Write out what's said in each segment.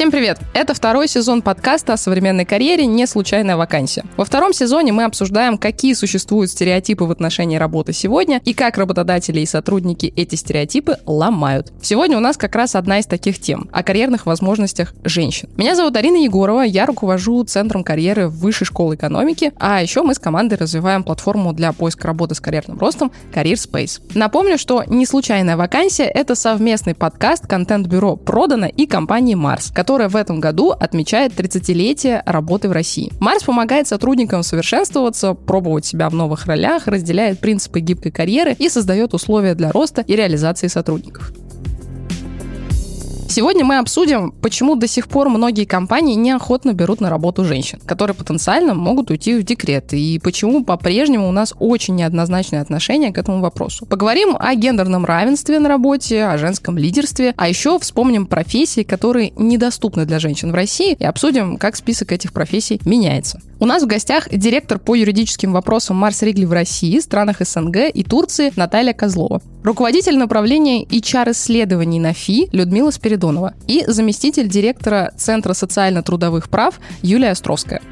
Всем привет! Это второй сезон подкаста о современной карьере «Не случайная вакансия». Во втором сезоне мы обсуждаем, какие существуют стереотипы в отношении работы сегодня и как работодатели и сотрудники эти стереотипы ломают. Сегодня у нас как раз одна из таких тем – о карьерных возможностях женщин. Меня зовут Арина Егорова, я руковожу Центром карьеры Высшей школы экономики, а еще мы с командой развиваем платформу для поиска работы с карьерным ростом Career Space. Напомню, что «Не случайная вакансия» — это совместный подкаст контент-бюро «Продано» и компании Марс, которая в этом году отмечает 30-летие работы в России. Марс помогает сотрудникам совершенствоваться, пробовать себя в новых ролях, разделяет принципы гибкой карьеры и создает условия для роста и реализации сотрудников. Сегодня мы обсудим, почему до сих пор многие компании неохотно берут на работу женщин, которые потенциально могут уйти в декрет, и почему по-прежнему у нас очень неоднозначное отношение к этому вопросу. Поговорим о гендерном равенстве на работе, о женском лидерстве, а еще вспомним профессии, которые недоступны для женщин в России, и обсудим, как список этих профессий меняется. У нас в гостях директор по юридическим вопросам Марс Ригли в России, странах СНГ и Турции Наталья Козлова. Руководитель направления HR-исследований на ФИ Людмила Спиридонова и заместитель директора Центра социально-трудовых прав Юлия Островская.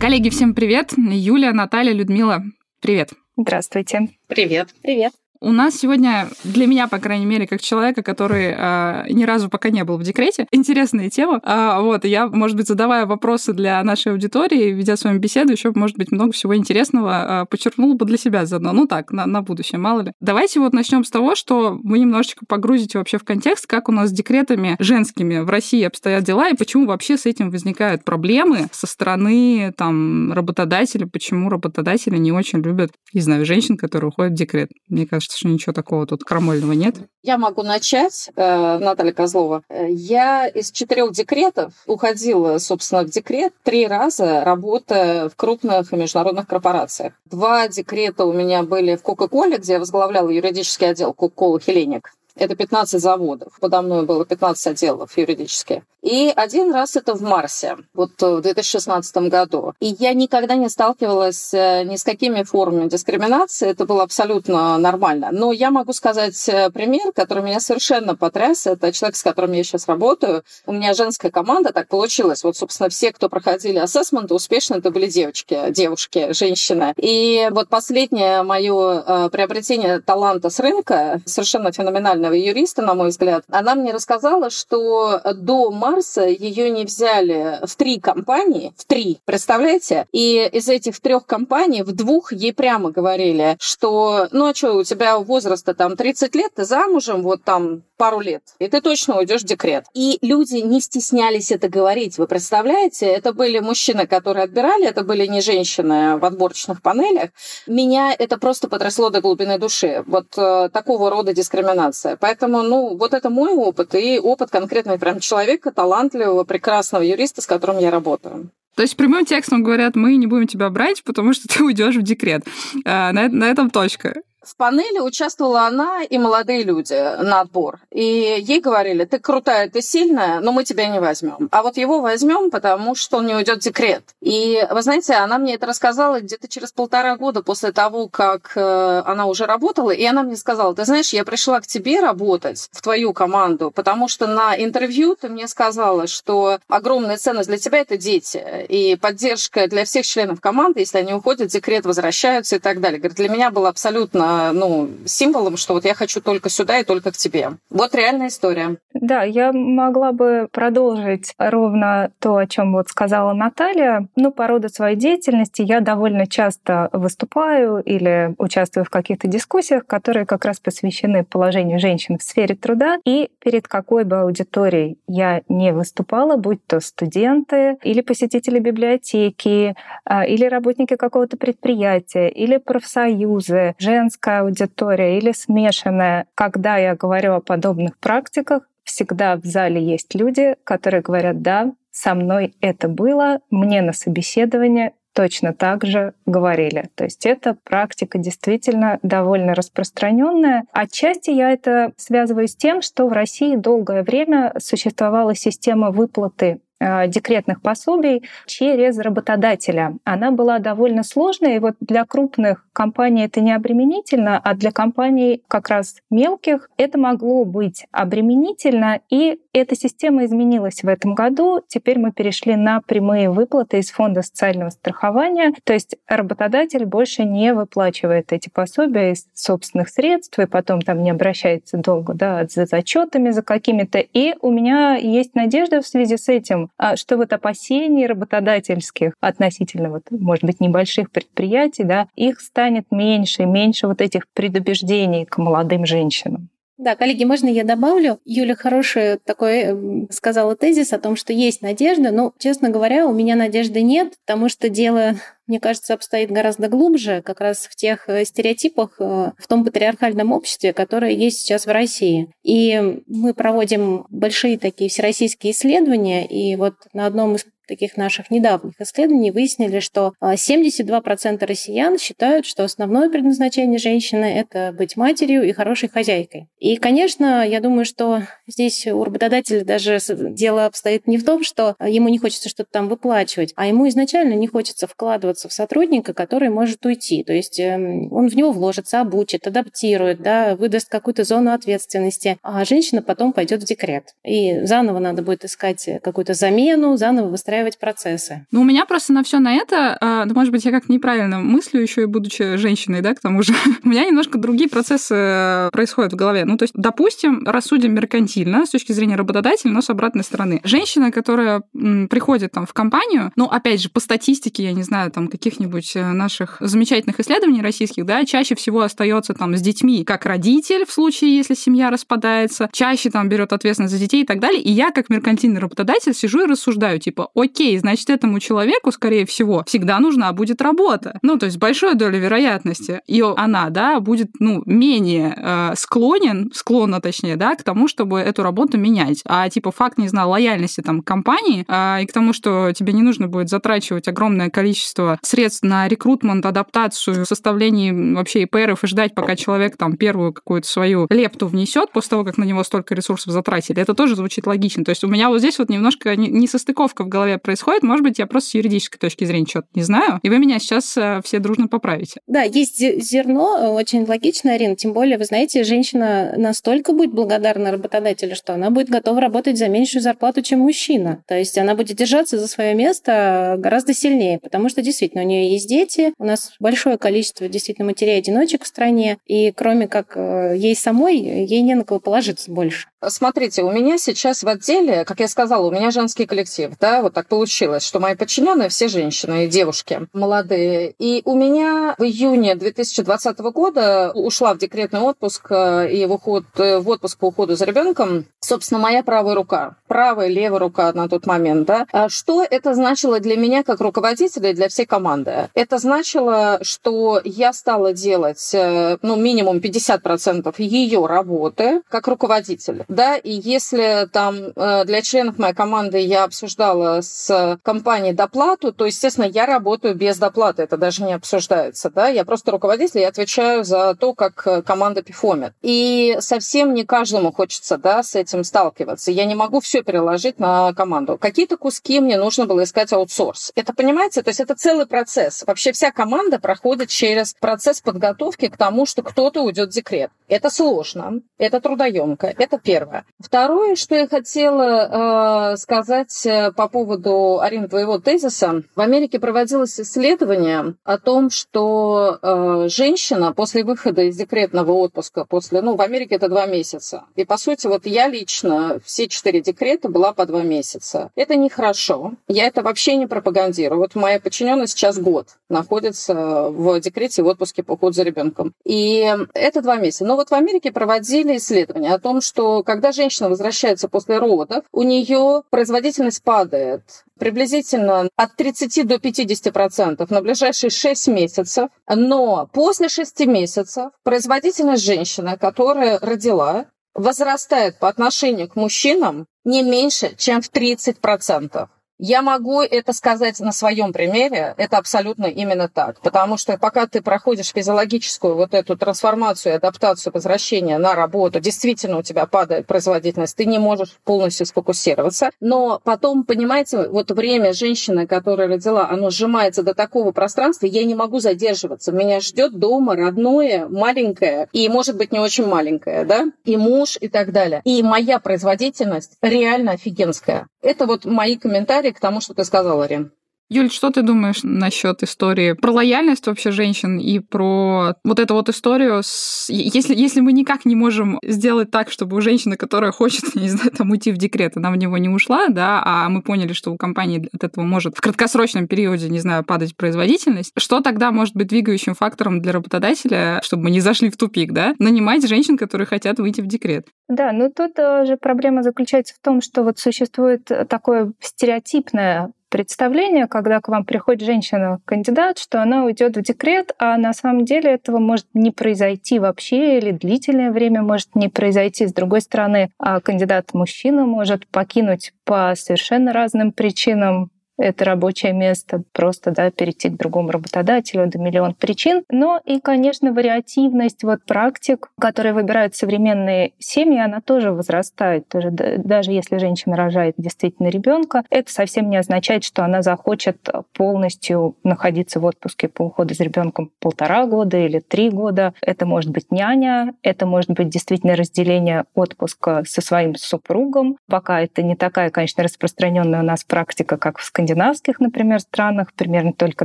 Коллеги, всем привет! Юлия, Наталья, Людмила, привет! Здравствуйте. Привет. Привет. У нас сегодня, для меня, по крайней мере, как человека, который э, ни разу пока не был в декрете, интересная тема. Э, вот, я, может быть, задавая вопросы для нашей аудитории, ведя с вами беседу, еще, может быть, много всего интересного э, подчеркнула бы для себя заодно. Ну так, на, на будущее, мало ли. Давайте вот начнем с того, что вы немножечко погрузите вообще в контекст, как у нас с декретами женскими в России обстоят дела, и почему вообще с этим возникают проблемы со стороны там работодателя, почему работодатели не очень любят, не знаю, женщин, которые уходят в декрет. Мне кажется, кажется, что ничего такого тут крамольного нет. Я могу начать, э, Наталья Козлова. Я из четырех декретов уходила, собственно, в декрет три раза, работая в крупных и международных корпорациях. Два декрета у меня были в Кока-Коле, где я возглавляла юридический отдел Кока-Кола Хеленик. Это 15 заводов. Подо мной было 15 отделов юридических. И один раз это в Марсе, вот в 2016 году. И я никогда не сталкивалась э, ни с какими формами дискриминации. Это было абсолютно нормально. Но я могу сказать э, пример, который меня совершенно потряс. Это человек, с которым я сейчас работаю. У меня женская команда, так получилось. Вот, собственно, все, кто проходили ассессменты, успешно это были девочки, девушки, женщины. И вот последнее мое э, приобретение таланта с рынка, совершенно феноменального юриста, на мой взгляд, она мне рассказала, что до Марса ее не взяли в три компании, в три, представляете? И из этих трех компаний в двух ей прямо говорили, что, ну а что, у тебя возраста там 30 лет, ты замужем, вот там пару лет, и ты точно уйдешь в декрет. И люди не стеснялись это говорить, вы представляете? Это были мужчины, которые отбирали, это были не женщины в отборочных панелях. Меня это просто потрясло до глубины души. Вот э, такого рода дискриминация. Поэтому, ну, вот это мой опыт и опыт конкретного прям человека, талантливого, прекрасного юриста, с которым я работаю. То есть прямым текстом говорят, мы не будем тебя брать, потому что ты уйдешь в декрет. А, на, на этом точка. В панели участвовала она и молодые люди на отбор. И ей говорили, ты крутая, ты сильная, но мы тебя не возьмем. А вот его возьмем, потому что он не уйдет в декрет. И вы знаете, она мне это рассказала где-то через полтора года после того, как э, она уже работала. И она мне сказала, ты знаешь, я пришла к тебе работать, в твою команду, потому что на интервью ты мне сказала, что огромная ценность для тебя – это дети. И поддержка для всех членов команды, если они уходят декрет, возвращаются и так далее. Говорит, для меня было абсолютно ну, символом, что вот я хочу только сюда и только к тебе. Вот реальная история. Да, я могла бы продолжить ровно то, о чем вот сказала Наталья. Ну, по роду своей деятельности я довольно часто выступаю или участвую в каких-то дискуссиях, которые как раз посвящены положению женщин в сфере труда. И перед какой бы аудиторией я не выступала, будь то студенты или посетители библиотеки, а, или работники какого-то предприятия, или профсоюзы, женская женская аудитория или смешанная. Когда я говорю о подобных практиках, всегда в зале есть люди, которые говорят, да, со мной это было, мне на собеседование точно так же говорили. То есть эта практика действительно довольно распространенная. Отчасти я это связываю с тем, что в России долгое время существовала система выплаты декретных пособий через работодателя. Она была довольно сложной, и вот для крупных компаний это не обременительно, а для компаний как раз мелких это могло быть обременительно, и эта система изменилась в этом году. Теперь мы перешли на прямые выплаты из фонда социального страхования, то есть работодатель больше не выплачивает эти пособия из собственных средств и потом там не обращается долго да, за зачетами, за какими-то. И у меня есть надежда в связи с этим, а, что вот опасений работодательских относительно, вот, может быть, небольших предприятий, да, их станет меньше, меньше вот этих предубеждений к молодым женщинам. Да, коллеги, можно я добавлю? Юля хороший такой эм, сказала тезис о том, что есть надежда. Но, честно говоря, у меня надежды нет, потому что дело, мне кажется, обстоит гораздо глубже, как раз в тех э, стереотипах, э, в том патриархальном обществе, которое есть сейчас в России. И мы проводим большие такие всероссийские исследования, и вот на одном из таких наших недавних исследований выяснили, что 72% а, россиян считают, что основное предназначение женщины – это быть матерью и хорошей хозяйкой. И, конечно, я думаю, что здесь у работодателя даже дело обстоит не в том, что ему не хочется что-то там выплачивать, а ему изначально не хочется вкладываться в сотрудника, который может уйти. То есть эм, он в него вложится, обучит, адаптирует, да, выдаст какую-то зону ответственности, а женщина потом пойдет в декрет. И заново надо будет искать какую-то замену, заново выстраивать выстраивать процессы. Ну, у меня просто на все на это, а, ну, может быть, я как неправильно мыслю, еще и будучи женщиной, да, к тому же, у меня немножко другие процессы э, происходят в голове. Ну, то есть, допустим, рассудим меркантильно с точки зрения работодателя, но с обратной стороны. Женщина, которая приходит там в компанию, ну, опять же, по статистике, я не знаю, там каких-нибудь э, наших замечательных исследований российских, да, чаще всего остается там с детьми как родитель в случае, если семья распадается, чаще там берет ответственность за детей и так далее. И я, как меркантильный работодатель, сижу и рассуждаю, типа, окей, значит, этому человеку, скорее всего, всегда нужна будет работа. Ну, то есть большой долей вероятности. И она, да, будет, ну, менее э, склонен, склонна, точнее, да, к тому, чтобы эту работу менять. А типа факт, не знаю, лояльности там компании э, и к тому, что тебе не нужно будет затрачивать огромное количество средств на рекрутмент, адаптацию, составление вообще ИПРов и ждать, пока человек там первую какую-то свою лепту внесет после того, как на него столько ресурсов затратили. Это тоже звучит логично. То есть у меня вот здесь вот немножко несостыковка в голове происходит. Может быть, я просто с юридической точки зрения что-то не знаю, и вы меня сейчас э, все дружно поправите. Да, есть зерно, э, очень логично, Арина. Тем более, вы знаете, женщина настолько будет благодарна работодателю, что она будет готова работать за меньшую зарплату, чем мужчина. То есть она будет держаться за свое место гораздо сильнее, потому что действительно у нее есть дети, у нас большое количество действительно матерей-одиночек в стране, и кроме как э, ей самой, ей не на кого положиться больше. Смотрите, у меня сейчас в отделе, как я сказала, у меня женский коллектив, да, вот так получилось, что мои подчиненные все женщины и девушки молодые. И у меня в июне 2020 года ушла в декретный отпуск э, и в, уход, э, в отпуск по уходу за ребенком, собственно, моя правая рука. Правая и левая рука на тот момент, да. А что это значило для меня как руководителя и для всей команды? Это значило, что я стала делать, э, ну, минимум 50% ее работы как руководитель да, и если там э, для членов моей команды я обсуждала с компанией доплату, то, естественно, я работаю без доплаты, это даже не обсуждается, да, я просто руководитель, я отвечаю за то, как команда пифомит. И совсем не каждому хочется, да, с этим сталкиваться. Я не могу все переложить на команду. Какие-то куски мне нужно было искать аутсорс. Это, понимаете, то есть это целый процесс. Вообще вся команда проходит через процесс подготовки к тому, что кто-то уйдет в декрет. Это сложно, это трудоемко, это первое первое. Второе, что я хотела э, сказать э, по поводу, Арина, твоего тезиса. В Америке проводилось исследование о том, что э, женщина после выхода из декретного отпуска, после, ну, в Америке это два месяца. И, по сути, вот я лично все четыре декрета была по два месяца. Это нехорошо. Я это вообще не пропагандирую. Вот моя подчиненная сейчас год находится в декрете в отпуске по уходу за ребенком. И это два месяца. Но вот в Америке проводили исследование о том, что когда женщина возвращается после родов, у нее производительность падает приблизительно от 30 до 50 процентов на ближайшие 6 месяцев. Но после 6 месяцев производительность женщины, которая родила, возрастает по отношению к мужчинам не меньше, чем в 30 процентов. Я могу это сказать на своем примере, это абсолютно именно так, потому что пока ты проходишь физиологическую вот эту трансформацию, адаптацию, возвращение на работу, действительно у тебя падает производительность, ты не можешь полностью сфокусироваться, но потом, понимаете, вот время женщины, которая родила, оно сжимается до такого пространства, я не могу задерживаться, меня ждет дома родное, маленькое, и может быть не очень маленькое, да, и муж и так далее. И моя производительность реально офигенская. Это вот мои комментарии к тому, что ты сказала, Рин. Юль, что ты думаешь насчет истории про лояльность вообще женщин и про вот эту вот историю? С... Если, если мы никак не можем сделать так, чтобы у женщины, которая хочет, не знаю, там уйти в декрет, она в него не ушла, да, а мы поняли, что у компании от этого может в краткосрочном периоде, не знаю, падать производительность, что тогда может быть двигающим фактором для работодателя, чтобы мы не зашли в тупик, да? Нанимать женщин, которые хотят выйти в декрет. Да, но тут э, же проблема заключается в том, что вот существует такое стереотипное представление, когда к вам приходит женщина-кандидат, что она уйдет в декрет, а на самом деле этого может не произойти вообще, или длительное время может не произойти. С другой стороны, а кандидат-мужчина может покинуть по совершенно разным причинам это рабочее место, просто да, перейти к другому работодателю, до миллион причин. Но и, конечно, вариативность вот практик, которые выбирают современные семьи, она тоже возрастает. Тоже, даже если женщина рожает действительно ребенка, это совсем не означает, что она захочет полностью находиться в отпуске по уходу за ребенком полтора года или три года. Это может быть няня, это может быть действительно разделение отпуска со своим супругом. Пока это не такая, конечно, распространенная у нас практика, как в Скандинавии, скандинавских, например, странах примерно только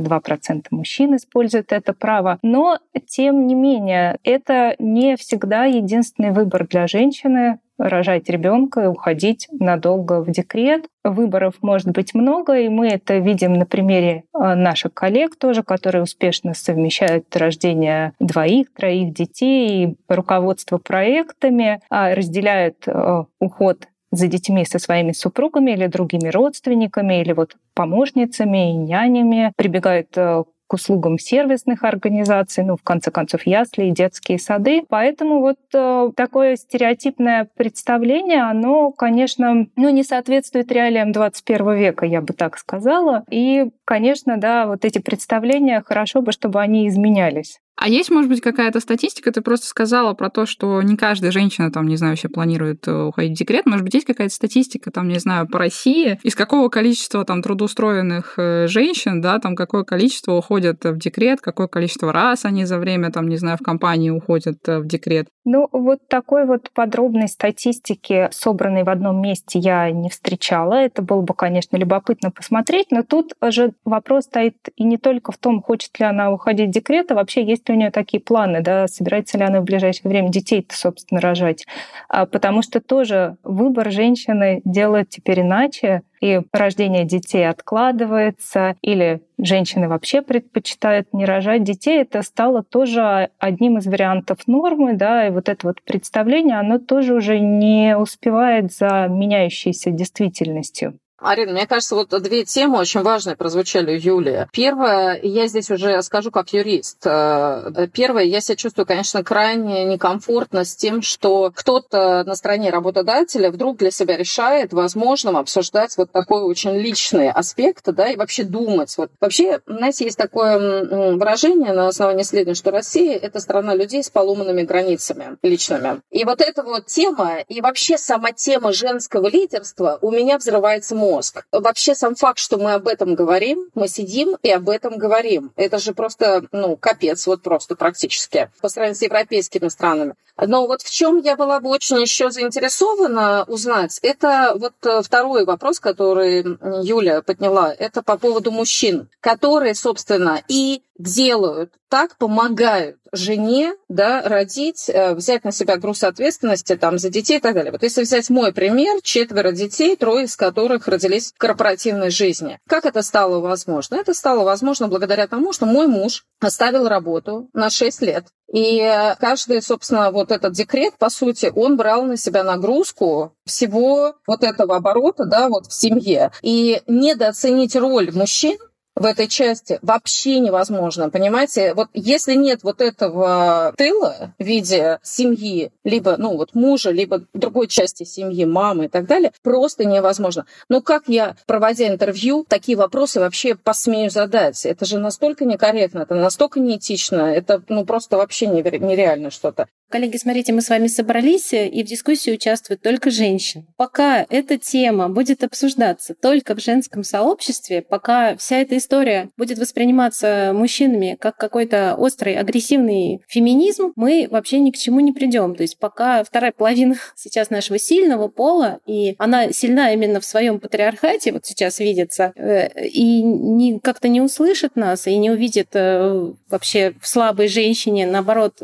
2% мужчин используют это право. Но, тем не менее, это не всегда единственный выбор для женщины рожать ребенка и уходить надолго в декрет. Выборов может быть много, и мы это видим на примере э, наших коллег тоже, которые успешно совмещают рождение двоих, троих детей руководство проектами, а разделяют э, уход за детьми со своими супругами или другими родственниками, или вот помощницами и нянями, прибегают э, к услугам сервисных организаций, ну, в конце концов, ясли и детские сады. Поэтому вот э, такое стереотипное представление, оно, конечно, ну, не соответствует реалиям 21 века, я бы так сказала. И, конечно, да, вот эти представления, хорошо бы, чтобы они изменялись. А есть, может быть, какая-то статистика? Ты просто сказала про то, что не каждая женщина, там, не знаю, вообще планирует э, уходить в декрет. Может быть, есть какая-то статистика, там, не знаю, по России, из какого количества там трудоустроенных э, женщин, да, там, какое количество уходят в декрет, какое количество раз они за время, там, не знаю, в компании уходят э, в декрет? Ну, вот такой вот подробной статистики, собранной в одном месте, я не встречала. Это было бы, конечно, любопытно посмотреть, но тут же вопрос стоит и не только в том, хочет ли она уходить в декрет, а вообще есть ли у нее такие планы, да, собирается ли она в ближайшее время детей-то, собственно, рожать. А, потому что тоже выбор женщины делает теперь иначе, и рождение детей откладывается, или женщины вообще предпочитают не рожать детей, это стало тоже одним из вариантов нормы, да, и вот это вот представление, оно тоже уже не успевает за меняющейся действительностью. Арина, мне кажется, вот две темы очень важные прозвучали у Юлии. Первое, я здесь уже скажу как юрист. Э, первое, я себя чувствую, конечно, крайне некомфортно с тем, что кто-то на стороне работодателя вдруг для себя решает возможным обсуждать вот такой очень личный аспект, да, и вообще думать. Вот. Вообще, знаете, есть такое выражение на основании исследований, что Россия — это страна людей с поломанными границами личными. И вот эта вот тема, и вообще сама тема женского лидерства у меня взрывается мозг мозг. Вообще сам факт, что мы об этом говорим, мы сидим и об этом говорим. Это же просто, ну, капец, вот просто практически по сравнению с европейскими странами. Но вот в чем я была бы очень еще заинтересована узнать, это вот э, второй вопрос, который Юля подняла, это по поводу мужчин, которые, собственно, и делают так, помогают жене да, родить, э, взять на себя груз ответственности там, за детей и так далее. Вот если взять мой пример, четверо детей, трое из которых родились в корпоративной жизни. Как это стало возможно? Это стало возможно благодаря тому, что мой муж оставил работу на 6 лет. И каждый, собственно, вот этот декрет, по сути, он брал на себя нагрузку всего вот этого оборота, да, вот в семье. И недооценить роль мужчин в этой части вообще невозможно, понимаете? Вот если нет вот этого тыла в виде семьи, либо, ну, вот мужа, либо другой части семьи, мамы и так далее, просто невозможно. Но как я, проводя интервью, такие вопросы вообще посмею задать? Это же настолько некорректно, это настолько неэтично, это, ну, просто вообще нереально что-то. Коллеги, смотрите, мы с вами собрались, э, и в дискуссии участвуют только женщины. Пока эта тема будет обсуждаться только в женском сообществе, пока вся эта история будет восприниматься мужчинами как какой-то острый, агрессивный феминизм, мы вообще ни к чему не придем. То есть пока вторая половина сейчас нашего сильного пола, и она сильна именно в своем патриархате, вот сейчас видится, э, и не, как-то не услышит нас, и не увидит э, вообще в слабой женщине, наоборот,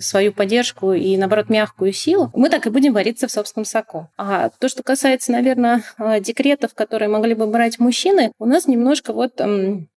свою поддержку, и, наоборот, мягкую силу, мы так и будем вариться в собственном соку. А то, что касается, наверное, декретов, которые могли бы брать мужчины, у нас немножко вот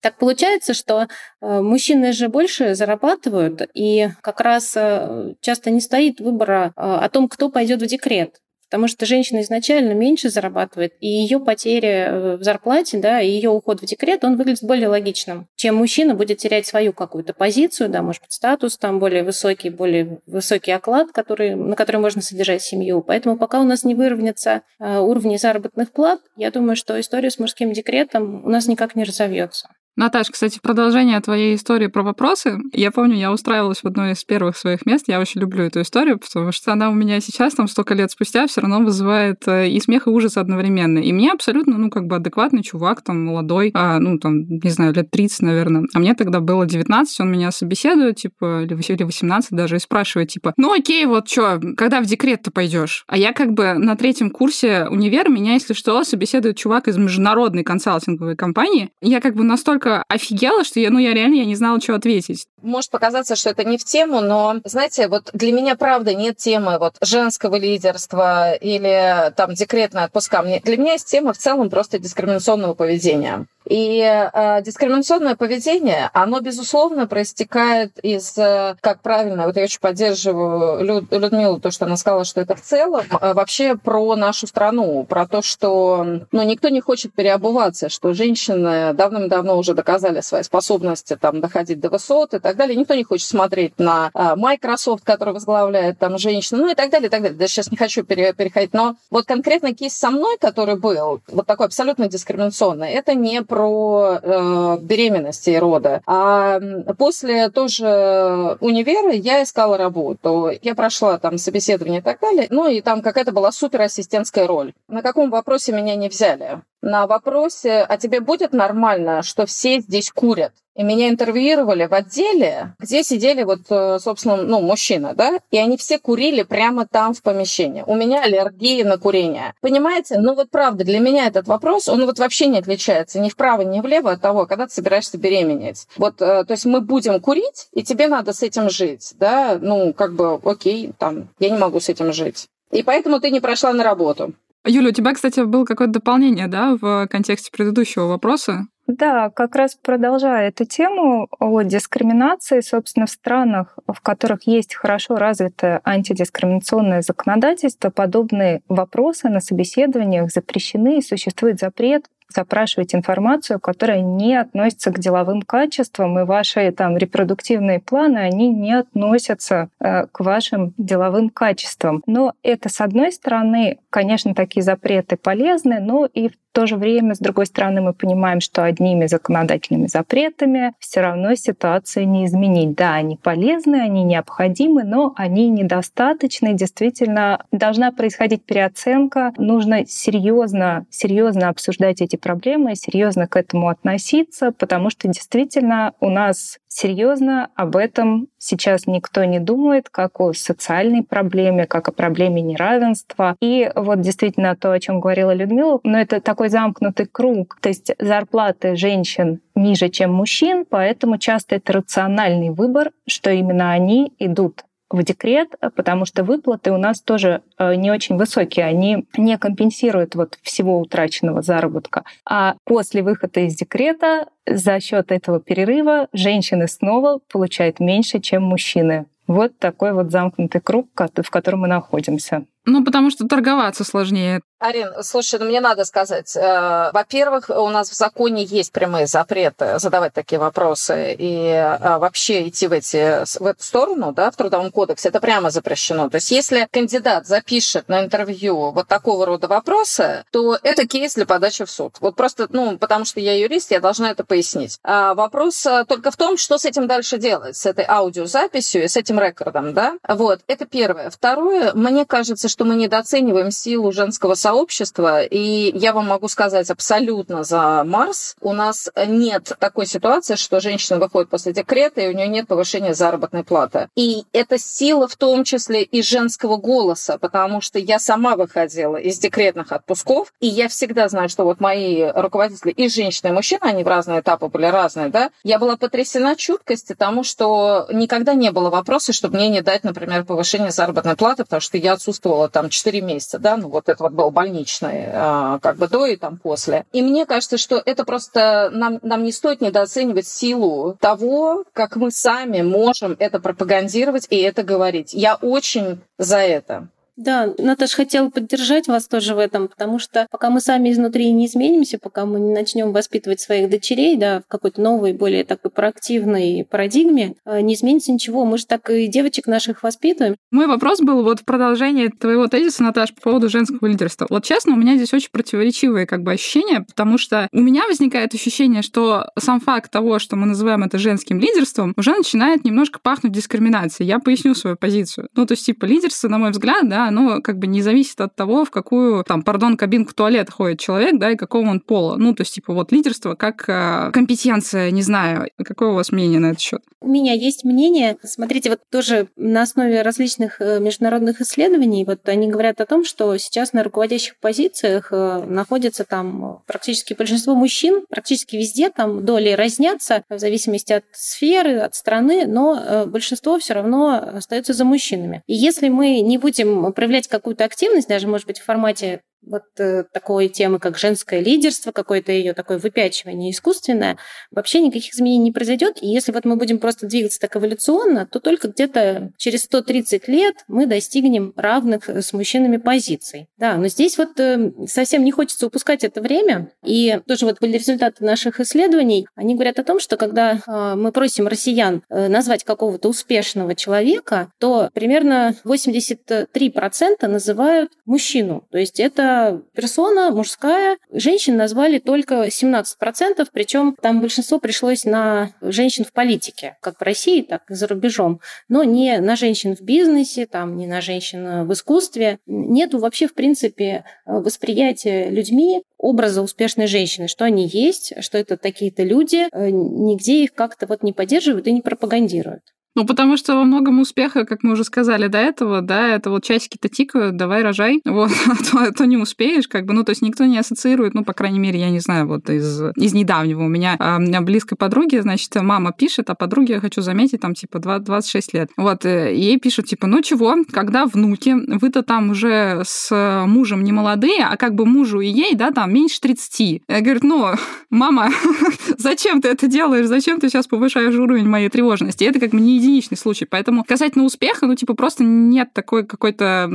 так получается, что а, мужчины же больше зарабатывают, и как раз а, часто не стоит выбора о том, кто пойдет в декрет. Потому что женщина изначально меньше зарабатывает, и ее потеря э, в зарплате, да, и ее уход в декрет, он выглядит более логичным, чем мужчина будет терять свою какую-то позицию, да, может быть, статус там более высокий, более высокий оклад, который, на который можно содержать семью. Поэтому пока у нас не выровнятся э, уровни заработных плат, я думаю, что история с мужским декретом у нас никак не разовьется. Наташ, кстати, продолжение твоей истории про вопросы. Я помню, я устраивалась в одно из первых своих мест. Я очень люблю эту историю, потому что она у меня сейчас, там, столько лет спустя, все равно вызывает э, и смех, и ужас одновременно. И мне абсолютно, ну, как бы адекватный чувак, там, молодой, а, ну, там, не знаю, лет 30, наверное. А мне тогда было 19, он меня собеседует, типа, или 18 даже, и спрашивает, типа, ну, окей, вот что, когда в декрет ты пойдешь? А я как бы на третьем курсе универа, меня, если что, собеседует чувак из международной консалтинговой компании. Я как бы настолько настолько офигела, что я, ну, я реально я не знала, что ответить. Может показаться, что это не в тему, но, знаете, вот для меня, правда, нет темы вот женского лидерства или там декретная отпуска. Для меня есть тема в целом просто дискриминационного поведения. И э, дискриминационное поведение, оно, безусловно, проистекает из, э, как правильно, вот я очень поддерживаю Люд, Людмилу, то, что она сказала, что это в целом э, вообще про нашу страну, про то, что ну, никто не хочет переобуваться, что женщины давным-давно уже доказали свои способности там, доходить до высот и так далее. Никто не хочет смотреть на э, Microsoft, который возглавляет там женщину, ну и так далее, и так далее. Даже сейчас не хочу пере, переходить. Но вот конкретно кейс со мной, который был, вот такой абсолютно дискриминационный, это не про э, беременность и роды. А после тоже универа я искала работу. Я прошла там собеседование и так далее. Ну и там какая-то была суперассистентская роль. На каком вопросе меня не взяли? на вопросе, а тебе будет нормально, что все здесь курят? И меня интервьюировали в отделе, где сидели вот, э, собственно, ну, мужчина, да, и они все курили прямо там в помещении. У меня аллергия на курение. Понимаете? Ну вот правда, для меня этот вопрос, он вот вообще не отличается ни вправо, ни влево от того, когда ты собираешься беременеть. Вот, э, то есть мы будем курить, и тебе надо с этим жить, да, ну, как бы, окей, там, я не могу с этим жить. И поэтому ты не прошла на работу. Юля, у тебя, кстати, было какое-то дополнение, да, в контексте предыдущего вопроса? Да, как раз продолжая эту тему о дискриминации, собственно, в странах, в которых есть хорошо развитое антидискриминационное законодательство, подобные вопросы на собеседованиях запрещены и существует запрет запрашивать информацию, которая не относится к деловым качествам, и ваши там репродуктивные планы, они не относятся э, к вашим деловым качествам. Но это, с одной стороны, конечно, такие запреты полезны, но и в то же время, с другой стороны, мы понимаем, что одними законодательными запретами все равно ситуацию не изменить. Да, они полезны, они необходимы, но они недостаточны. Действительно, должна происходить переоценка. Нужно серьезно, серьезно обсуждать эти проблемы, серьезно к этому относиться, потому что действительно у нас серьезно об этом сейчас никто не думает, как о социальной проблеме, как о проблеме неравенства. И вот действительно то, о чем говорила Людмила, но это такой замкнутый круг. То есть зарплаты женщин ниже, чем мужчин, поэтому часто это рациональный выбор, что именно они идут в декрет, потому что выплаты у нас тоже э, не очень высокие, они не компенсируют вот всего утраченного заработка. А после выхода из декрета за счет этого перерыва женщины снова получают меньше, чем мужчины. Вот такой вот замкнутый круг, в котором мы находимся. Ну, потому что торговаться сложнее. Арин, слушай, ну мне надо сказать. Э, во-первых, у нас в законе есть прямые запреты задавать такие вопросы и э, вообще идти в, эти, в эту сторону, да, в Трудовом кодексе, это прямо запрещено. То есть если кандидат запишет на интервью вот такого рода вопросы, то это кейс для подачи в суд. Вот просто, ну, потому что я юрист, я должна это пояснить. А вопрос э, только в том, что с этим дальше делать, с этой аудиозаписью и с этим рекордом, да. Вот, это первое. Второе, мне кажется, что мы недооцениваем силу женского сообщества, и я вам могу сказать абсолютно за Марс. У нас нет такой ситуации, что женщина выходит после декрета, и у нее нет повышения заработной платы. И это сила в том числе и женского голоса, потому что я сама выходила из декретных отпусков, и я всегда знаю, что вот мои руководители и женщины, и мужчины, они в разные этапы были разные, да, я была потрясена чуткости тому, что никогда не было вопроса, чтобы мне не дать, например, повышение заработной платы, потому что я отсутствовала там 4 месяца, да, ну вот это вот был больничный, а, как бы до и там после. И мне кажется, что это просто нам, нам не стоит недооценивать силу того, как мы сами можем это пропагандировать и это говорить. Я очень за это. Да, Наташа, хотела поддержать вас тоже в этом, потому что пока мы сами изнутри не изменимся, пока мы не начнем воспитывать своих дочерей да, в какой-то новой, более такой проактивной парадигме, э, не изменится ничего. Мы же так и девочек наших воспитываем. Мой вопрос был вот в продолжении твоего тезиса, Наташа, по поводу женского лидерства. Вот честно, у меня здесь очень противоречивые как бы ощущения, потому что у меня возникает ощущение, что сам факт того, что мы называем это женским лидерством, уже начинает немножко пахнуть дискриминацией. Я поясню свою позицию. Ну, то есть, типа, лидерство, на мой взгляд, да, оно как бы не зависит от того, в какую, там, пардон, кабинку туалет ходит человек, да, и какого он пола. Ну, то есть, типа, вот лидерство как э, компетенция, не знаю. Какое у вас мнение на этот счет? У меня есть мнение. Смотрите, вот тоже на основе различных э, международных исследований, вот они говорят о том, что сейчас на руководящих позициях э, находится там практически большинство мужчин, практически везде там доли разнятся в зависимости от сферы, от страны, но большинство все равно остается за мужчинами. И если мы не будем проявлять какую-то активность, даже, может быть, в формате вот э, такой темы, как женское лидерство, какое-то ее такое выпячивание искусственное, вообще никаких изменений не произойдет. И если вот мы будем просто двигаться так эволюционно, то только где-то через 130 лет мы достигнем равных э, с мужчинами позиций. Да, но здесь вот э, совсем не хочется упускать это время. И тоже вот были результаты наших исследований. Они говорят о том, что когда э, мы просим россиян э, назвать какого-то успешного человека, то примерно 83% называют мужчину. То есть это персона мужская. Женщин назвали только 17%, причем там большинство пришлось на женщин в политике, как в России, так и за рубежом, но не на женщин в бизнесе, там, не на женщин в искусстве. Нету вообще, в принципе, восприятия людьми образа успешной женщины, что они есть, что это такие-то люди, нигде их как-то вот не поддерживают и не пропагандируют. Ну, потому что во многом успеха, как мы уже сказали до этого, да, это вот часики-то тикают, давай рожай, вот, а то, а то не успеешь, как бы, ну, то есть никто не ассоциирует, ну, по крайней мере, я не знаю, вот из, из недавнего у меня, а, у меня близкой подруги, значит, мама пишет, а подруге я хочу заметить, там, типа, 26 лет. Вот, э, ей пишут, типа, ну, чего, когда внуки, вы-то там уже с мужем не молодые, а как бы мужу и ей, да, там, меньше 30. Я говорю, ну, мама, зачем ты это делаешь, зачем ты сейчас повышаешь уровень моей тревожности? Это как бы не единичный случай. Поэтому касательно успеха, ну, типа, просто нет такой какой-то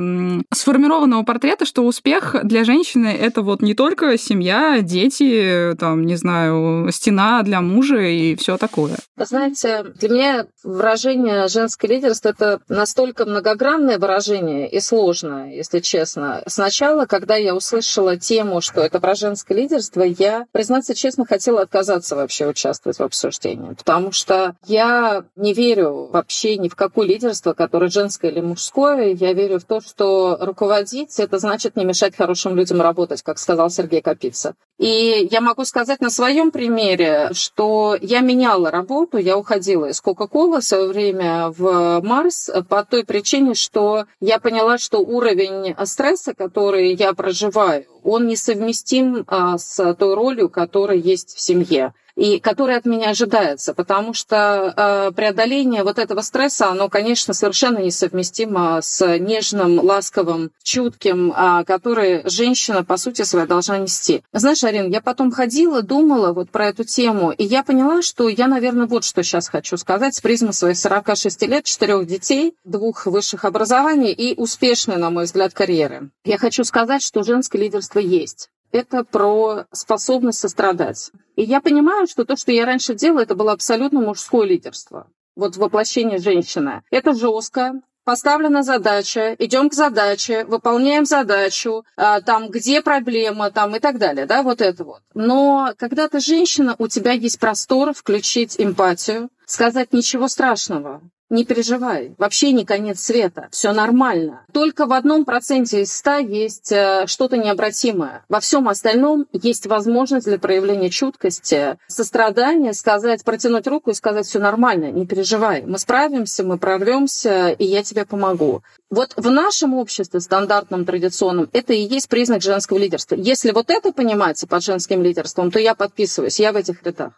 сформированного портрета, что успех для женщины — это вот не только семья, дети, там, не знаю, стена для мужа и все такое. Знаете, для меня выражение «женское лидерство» — это настолько многогранное выражение и сложное, если честно. Сначала, когда я услышала тему, что это про женское лидерство, я, признаться честно, хотела отказаться вообще участвовать в обсуждении, потому что я не верю вообще ни в какое лидерство, которое женское или мужское. Я верю в то, что руководить — это значит не мешать хорошим людям работать, как сказал Сергей Капица. И я могу сказать на своем примере, что я меняла работу, я уходила из Кока-Колы в свое время в Марс по той причине, что я поняла, что уровень стресса, который я проживаю, он несовместим а, с той ролью, которая есть в семье. И который от меня ожидается, потому что э, преодоление вот этого стресса, оно, конечно, совершенно несовместимо с нежным, ласковым, чутким, э, который женщина, по сути своей, должна нести. Знаешь, Арин, я потом ходила, думала вот про эту тему, и я поняла, что я, наверное, вот что сейчас хочу сказать с призмы своих 46 лет, четырех детей, двух высших образований и успешной, на мой взгляд, карьеры. Я хочу сказать, что женское лидерство есть это про способность сострадать. И я понимаю, что то, что я раньше делала, это было абсолютно мужское лидерство. Вот воплощение женщины. Это жестко, поставлена задача, идем к задаче, выполняем задачу, а, там, где проблема, там и так далее, да, вот это вот. Но когда ты женщина, у тебя есть простор включить эмпатию, сказать ничего страшного, не переживай, вообще не конец света, все нормально. Только в одном проценте из ста есть э, что-то необратимое. Во всем остальном есть возможность для проявления чуткости, сострадания, сказать, протянуть руку и сказать, все нормально, не переживай, мы справимся, мы прорвемся, и я тебе помогу. Вот в нашем обществе, стандартном, традиционном, это и есть признак женского лидерства. Если вот это понимается под женским лидерством, то я подписываюсь, я в этих рядах.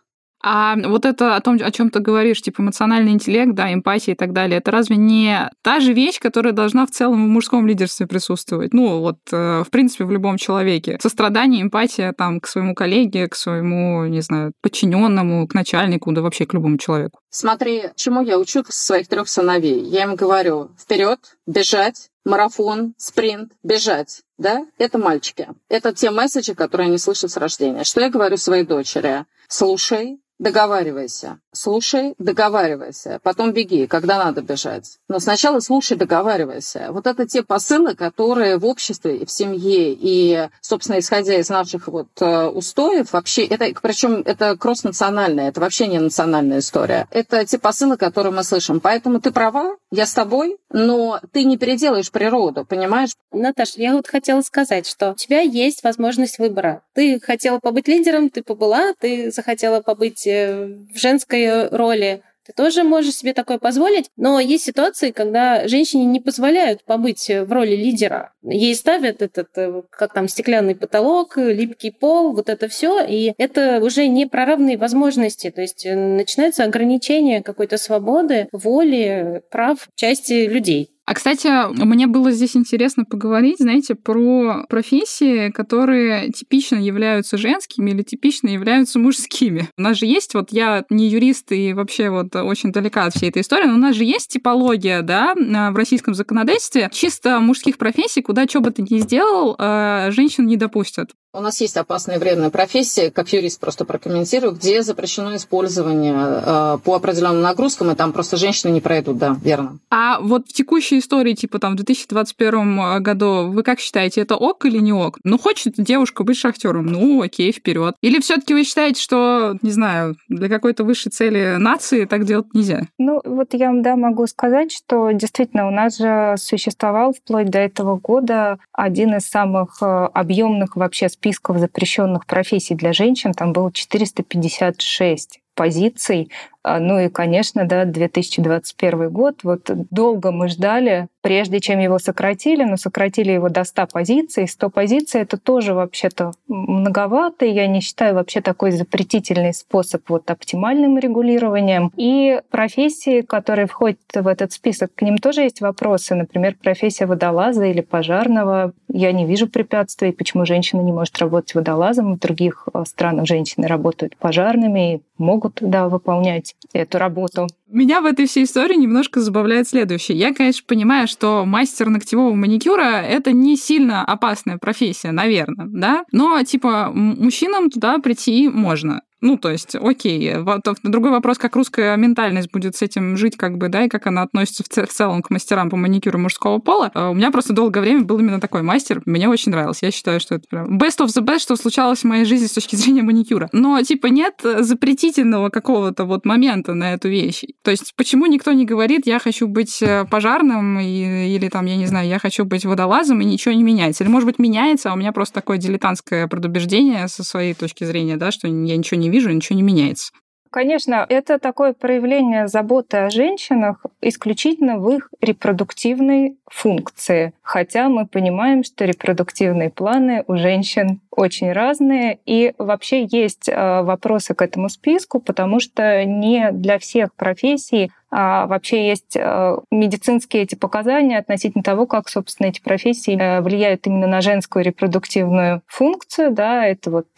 А вот это о том, о чем ты говоришь, типа эмоциональный интеллект, да, эмпатия и так далее, это разве не та же вещь, которая должна в целом в мужском лидерстве присутствовать? Ну, вот, э, в принципе, в любом человеке. Сострадание, эмпатия там к своему коллеге, к своему, не знаю, подчиненному, к начальнику, да вообще к любому человеку. Смотри, чему я учу своих трех сыновей. Я им говорю, вперед, бежать, марафон, спринт, бежать. Да, это мальчики. Это те месседжи, которые они слышат с рождения. Что я говорю своей дочери? Слушай, договаривайся. Слушай, договаривайся. Потом беги, когда надо бежать. Но сначала слушай, договаривайся. Вот это те посылы, которые в обществе и в семье, и, собственно, исходя из наших вот э, устоев, вообще, это, причем это кросс-национальная, это вообще не национальная история. Это те посылы, которые мы слышим. Поэтому ты права, я с тобой, но ты не переделаешь природу, понимаешь? Наташа, я вот хотела сказать, что у тебя есть возможность выбора. Ты хотела побыть лидером, ты побыла, ты захотела побыть э, в женской роли, ты тоже можешь себе такое позволить, но есть ситуации, когда женщине не позволяют побыть в роли лидера. Ей ставят этот, э, как там, стеклянный потолок, липкий пол, вот это все, и это уже не про равные возможности. То есть э, начинается ограничение какой-то свободы, воли, прав части людей. А, кстати, мне было здесь интересно поговорить, знаете, про профессии, которые типично являются женскими или типично являются мужскими. У нас же есть, вот я не юрист и вообще вот очень далека от всей этой истории, но у нас же есть типология, да, в российском законодательстве чисто мужских профессий, куда что бы ты ни сделал, э, женщин не допустят. У нас есть опасные вредные профессии, как юрист просто прокомментирую, где запрещено использование э, по определенным нагрузкам, и там просто женщины не пройдут, да, верно. А вот в текущей истории, типа там в 2021 э, году, вы как считаете, это ок или не ок? Ну, хочет девушка быть шахтером, ну, окей, вперед. Или все-таки вы считаете, что, не знаю, для какой-то высшей цели нации так делать нельзя? Ну, вот я, да, могу сказать, что действительно у нас же существовал вплоть до этого года один из самых э, объемных вообще списков запрещенных профессий для женщин, там было 456 позиций. А, ну и, конечно, да, 2021 год. Вот долго мы ждали, прежде чем его сократили, но сократили его до 100 позиций. 100 позиций — это тоже вообще-то многовато. Я не считаю вообще такой запретительный способ вот оптимальным регулированием. И профессии, которые входят в этот список, к ним тоже есть вопросы. Например, профессия водолаза или пожарного. Я не вижу препятствий, почему женщина не может работать водолазом. В других э, странах женщины работают пожарными и могут да, выполнять эту работу. Меня в этой всей истории немножко забавляет следующее. Я, конечно, понимаю, что мастер ногтевого маникюра — это не сильно опасная профессия, наверное, да? Но, типа, мужчинам туда прийти можно. Ну, то есть, окей. Другой вопрос, как русская ментальность будет с этим жить, как бы, да, и как она относится в, целом к мастерам по маникюру мужского пола. А у меня просто долгое время был именно такой мастер. Мне очень нравился. Я считаю, что это прям best of the best, что случалось в моей жизни с точки зрения маникюра. Но, типа, нет запретительного какого-то вот момента на эту вещь. То есть, почему никто не говорит, я хочу быть э, пожарным и, или там, я не знаю, я хочу быть водолазом, и ничего не меняется. Или, может быть, меняется, а у меня просто такое дилетантское предубеждение со своей точки зрения, да, что я ничего не вижу, ничего не меняется. Конечно, это такое проявление заботы о женщинах исключительно в их репродуктивной функции. Хотя мы понимаем, что репродуктивные планы у женщин очень разные. И вообще есть э, вопросы к этому списку, потому что не для всех профессий а вообще есть э, медицинские эти показания относительно того, как, собственно, эти профессии э, влияют именно на женскую репродуктивную функцию. Да, это вот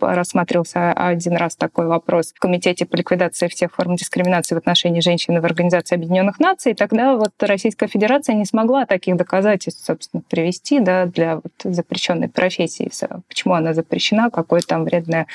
рассматривался один раз такой вопрос в Комитете по ликвидации всех форм дискриминации в отношении женщин в Организации Объединенных Наций. И тогда вот Российская Федерация не смогла таких доказательств, собственно, привести да, для вот запрещенной профессии почему она запрещена, какое там вредное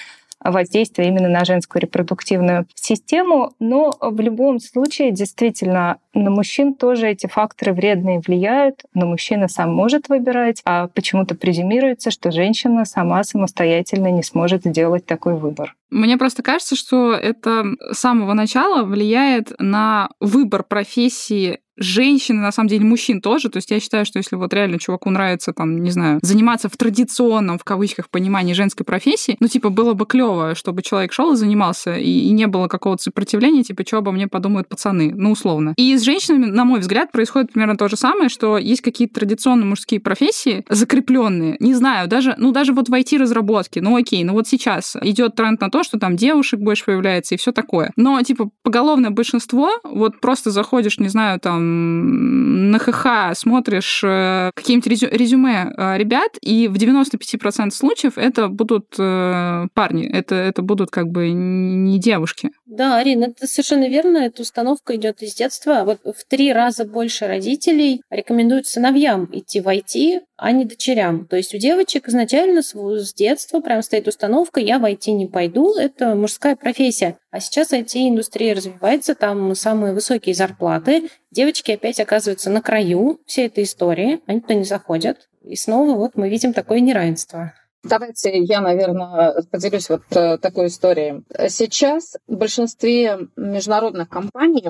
воздействие именно на женскую репродуктивную систему. Но в любом случае, действительно, на мужчин тоже эти факторы вредные влияют, но мужчина сам может выбирать, а почему-то презюмируется, что женщина сама самостоятельно не сможет сделать такой выбор. Мне просто кажется, что это с самого начала влияет на выбор профессии женщин, на самом деле мужчин тоже. То есть я считаю, что если вот реально чуваку нравится, там, не знаю, заниматься в традиционном, в кавычках, понимании женской профессии, ну, типа, было бы клево, чтобы человек шел и занимался, и, и не было какого-то сопротивления, типа, что обо мне подумают пацаны, ну, условно. И с женщинами, на мой взгляд, происходит примерно то же самое, что есть какие-то традиционно мужские профессии, закрепленные, не знаю, даже, ну, даже вот в IT-разработке, ну, окей, ну, вот сейчас идет тренд на то, что там девушек больше появляется и все такое. Но, типа, поголовное большинство, вот просто заходишь, не знаю, там, на ХХ смотришь э, какие-нибудь резюме э, ребят, и в 95% случаев это будут э, парни, это, это будут как бы не девушки. Да, Арина, это совершенно верно. Эта установка идет из детства. Вот в три раза больше родителей рекомендуют сыновьям идти в IT, а не дочерям. То есть у девочек изначально с детства прям стоит установка «я в IT не пойду», это мужская профессия. А сейчас IT-индустрия развивается, там самые высокие зарплаты. Девочки опять оказываются на краю всей этой истории, они туда не заходят. И снова вот мы видим такое неравенство. Давайте я, наверное, поделюсь вот э, такой историей. Сейчас в большинстве международных компаний,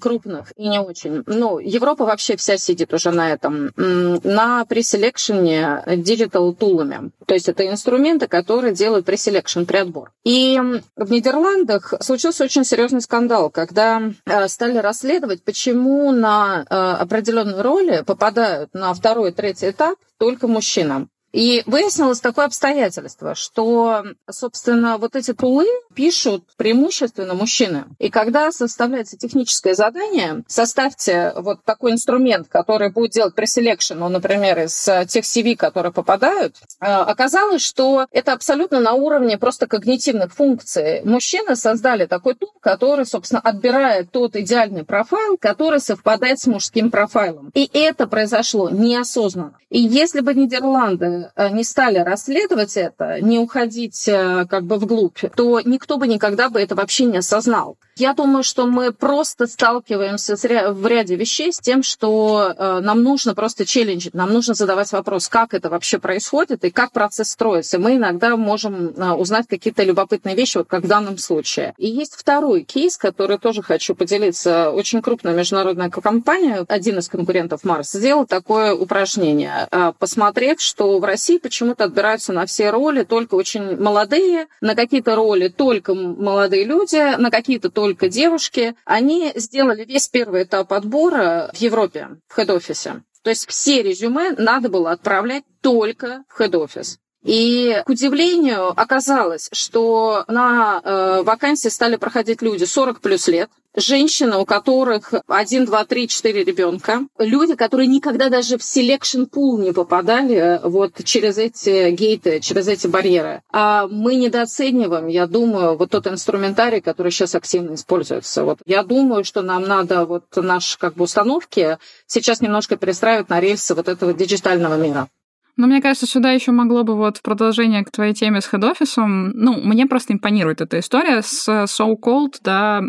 крупных и не очень, ну, Европа вообще вся сидит уже на этом, на preselection е digital tool ами. То есть это инструменты, которые делают preselection, преотбор. И в Нидерландах случился очень серьезный скандал, когда э, стали расследовать, почему на э, определенные роли попадают на второй третий этап только мужчинам. И выяснилось такое обстоятельство, что, собственно, вот эти tool ы пишут преимущественно мужчины. И когда составляется техническое задание, составьте вот такой инструмент, который будет делать preselection, ну, например, из тех CV, которые попадают, э, оказалось, что это абсолютно на уровне просто когнитивных функций. Мужчины создали такой tool, который, собственно, отбирает тот идеальный profile, который совпадает с мужским profile ом. И это произошло неосознанно. И если бы Нидерланды Э, не стали расследовать это, не уходить э, как бы вглубь, то никто бы никогда бы это вообще не осознал. Я думаю, что мы просто сталкиваемся в ряде вещей с тем, что э, нам нужно просто челленджить, нам нужно задавать вопрос, как это вообще происходит и как процесс строится. Мы иногда можем узнать какие-то любопытные вещи, вот как в данном случае. И есть второй кейс, который тоже хочу поделиться. Очень крупная международная компания, один из конкурентов Марс, сделал такое упражнение, посмотрев, что России почему-то отбираются на все роли только очень молодые, на какие-то роли только молодые люди, на какие-то только девушки. Они сделали весь первый этап отбора в Европе, в хед-офисе. То есть все резюме надо было отправлять только в хед-офис. И, к удивлению, оказалось, что на э, вакансии стали проходить люди 40 плюс лет, женщины, у которых 1, 2, 3, 4 ребенка, люди, которые никогда даже в selection pool не попадали э, вот через эти гейты, через эти барьеры. А мы недооцениваем, я думаю, вот тот инструментарий, который сейчас активно используется. Вот я думаю, что нам надо вот наши как бы установки сейчас немножко перестраивать на рельсы вот этого диджитального мира. Но мне кажется, сюда еще могло бы вот в продолжение к твоей теме с хед-офисом, ну, мне просто импонирует эта история с so-called, да,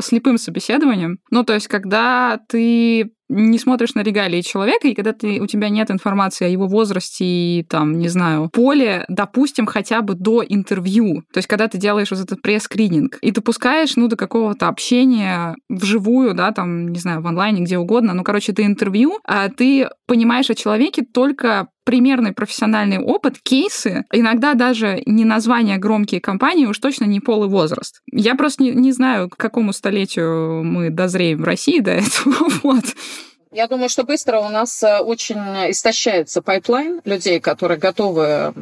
слепым собеседованием. Ну, то есть, когда ты не смотришь на регалии человека, и когда ты, у тебя нет информации о его возрасте и, там, не знаю, поле, допустим, хотя бы до интервью, то есть когда ты делаешь вот этот пресс-скрининг, и ты пускаешь, ну, до какого-то общения вживую, да, там, не знаю, в онлайне, где угодно, ну, короче, это интервью, а ты понимаешь о человеке только примерный профессиональный опыт, кейсы, иногда даже не названия громкие компании, уж точно не пол и возраст. Я просто не, не знаю, к какому столетию мы дозреем в России до этого. Вот. Я думаю, что быстро у нас э, очень истощается pipeline людей, которые готовы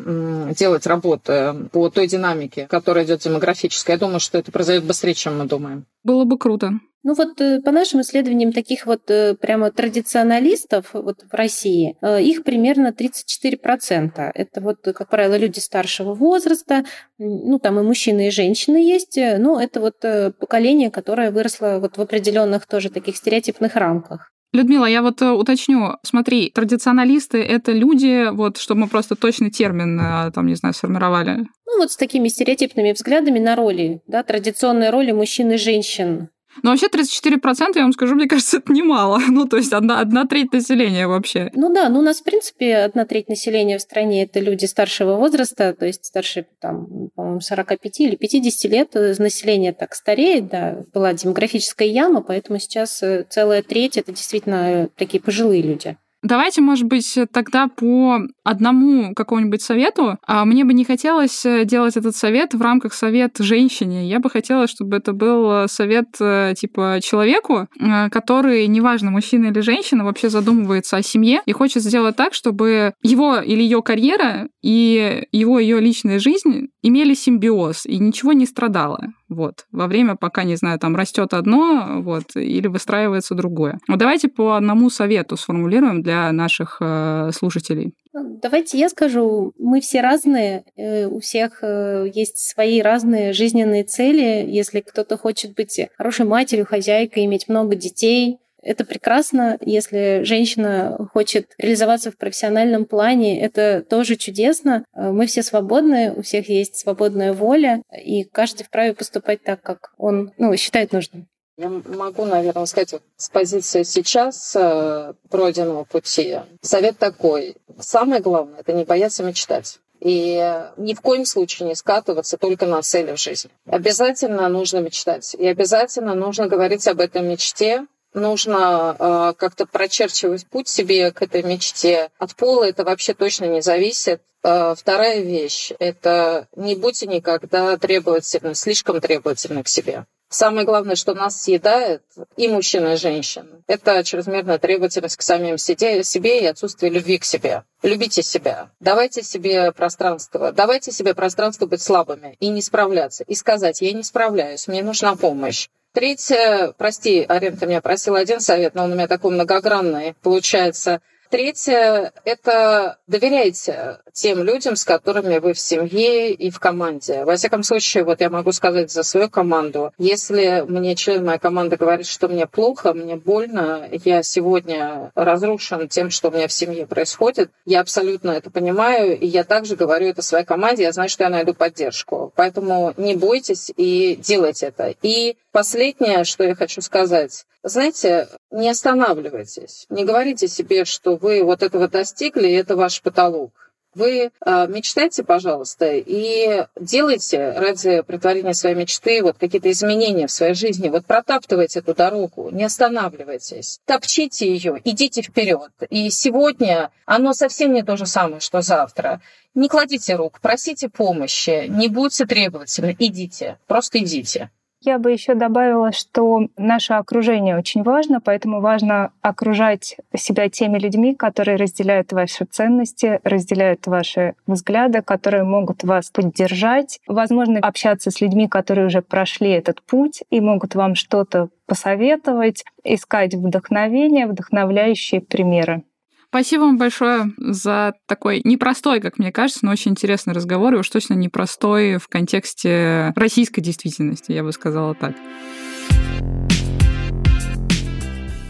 делать работы по той динамике, которая идет демографическая. Я думаю, что это произойдет быстрее, чем мы думаем. Было бы круто. Ну вот э, по нашим исследованиям таких вот э, прямо традиционалистов вот в России, их примерно 34%. Это вот, как правило, люди старшего возраста, ну там и мужчины, и женщины есть, но это вот поколение, которое выросло вот в определенных тоже таких стереотипных рамках. Людмила, я вот э, уточню. Смотри, традиционалисты — это люди, вот, чтобы мы просто точный термин, э, там, не знаю, сформировали. Ну, вот с такими стереотипными взглядами на роли, да, традиционные роли мужчин и женщин. Но вообще 34%, я вам скажу, мне кажется, это немало. Ну, то есть одна, одна треть населения вообще. Ну да, ну у нас, в принципе, одна треть населения в стране – это люди старшего возраста, то есть старше, там, по-моему, 45 или 50 лет население так стареет, да, была демографическая яма, поэтому сейчас э, целая треть – это действительно такие пожилые люди. Давайте, может быть, тогда по одному какому-нибудь совету. А мне бы не хотелось э, делать этот совет в рамках совет женщине. Я бы хотела, чтобы это был совет э, типа человеку, э, который, неважно, мужчина или женщина, вообще задумывается о семье и хочет сделать так, чтобы его или ее карьера и его ее личная жизнь имели симбиоз и ничего не страдало. Вот. Во время, пока, не знаю, там растет одно, вот, или выстраивается другое. Вот давайте по одному совету сформулируем для наших э, слушателей. Ну, давайте я скажу. Мы все разные, э, у всех э, есть свои разные жизненные цели. Если кто-то хочет быть хорошей матерью, хозяйкой, иметь много детей, это прекрасно, если женщина хочет реализоваться в профессиональном плане, это тоже чудесно. Э, мы все свободны, у всех есть свободная воля, и каждый вправе поступать так, как он ну, считает нужным. Я могу, наверное, сказать вот, с позиции сейчас э, пройденного пути. Совет такой. Самое главное – это не бояться мечтать. И ни в коем случае не скатываться только на цели в жизни. Обязательно нужно мечтать. И обязательно нужно говорить об этой мечте нужно э, как-то прочерчивать путь себе к этой мечте. От пола это вообще точно не зависит. Э, вторая вещь – это не будьте никогда требовательны, слишком требовательны к себе. Самое главное, что нас съедает и мужчин, и женщин, это чрезмерная требовательность к самим себе и отсутствие любви к себе. Любите себя, давайте себе пространство, давайте себе пространство быть слабыми и не справляться, и сказать, я не справляюсь, мне нужна помощь. Третье, прости, Арен, ты меня просил один совет, но он у меня такой многогранный, получается. Третье – это доверяйте тем людям, с которыми вы в семье и в команде. Во всяком случае, вот я могу сказать за свою команду. Если мне член моей команды говорит, что мне плохо, мне больно, я сегодня разрушен тем, что у меня в семье происходит, я абсолютно это понимаю, и я также говорю это своей команде, я знаю, что я найду поддержку. Поэтому не бойтесь и делайте это. И последнее, что я хочу сказать. Знаете, не останавливайтесь, не говорите себе, что вы вот этого достигли, и это ваш потолок. Вы э, мечтайте, пожалуйста, и делайте ради притворения своей мечты вот какие-то изменения в своей жизни. Вот протаптывайте эту дорогу, не останавливайтесь. Топчите ее, идите вперед. И сегодня оно совсем не то же самое, что завтра. Не кладите рук, просите помощи, не будьте требовательны, идите, просто идите. Я бы еще добавила, что наше окружение очень важно, поэтому важно окружать себя теми людьми, которые разделяют ваши ценности, разделяют ваши взгляды, которые могут вас поддержать. Возможно, общаться с людьми, которые уже прошли этот путь и могут вам что-то посоветовать, искать вдохновение, вдохновляющие примеры. Спасибо вам большое за такой непростой, как мне кажется, но очень интересный разговор, и уж точно непростой в контексте российской действительности, я бы сказала так.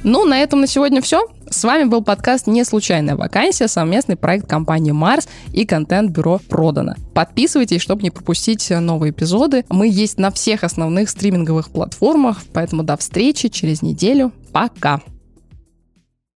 Ну, на этом на сегодня все. С вами был подкаст «Не случайная вакансия», совместный проект компании «Марс» и контент-бюро «Продано». Подписывайтесь, чтобы не пропустить новые эпизоды. Мы есть на всех основных стриминговых платформах, поэтому до встречи через неделю. Пока!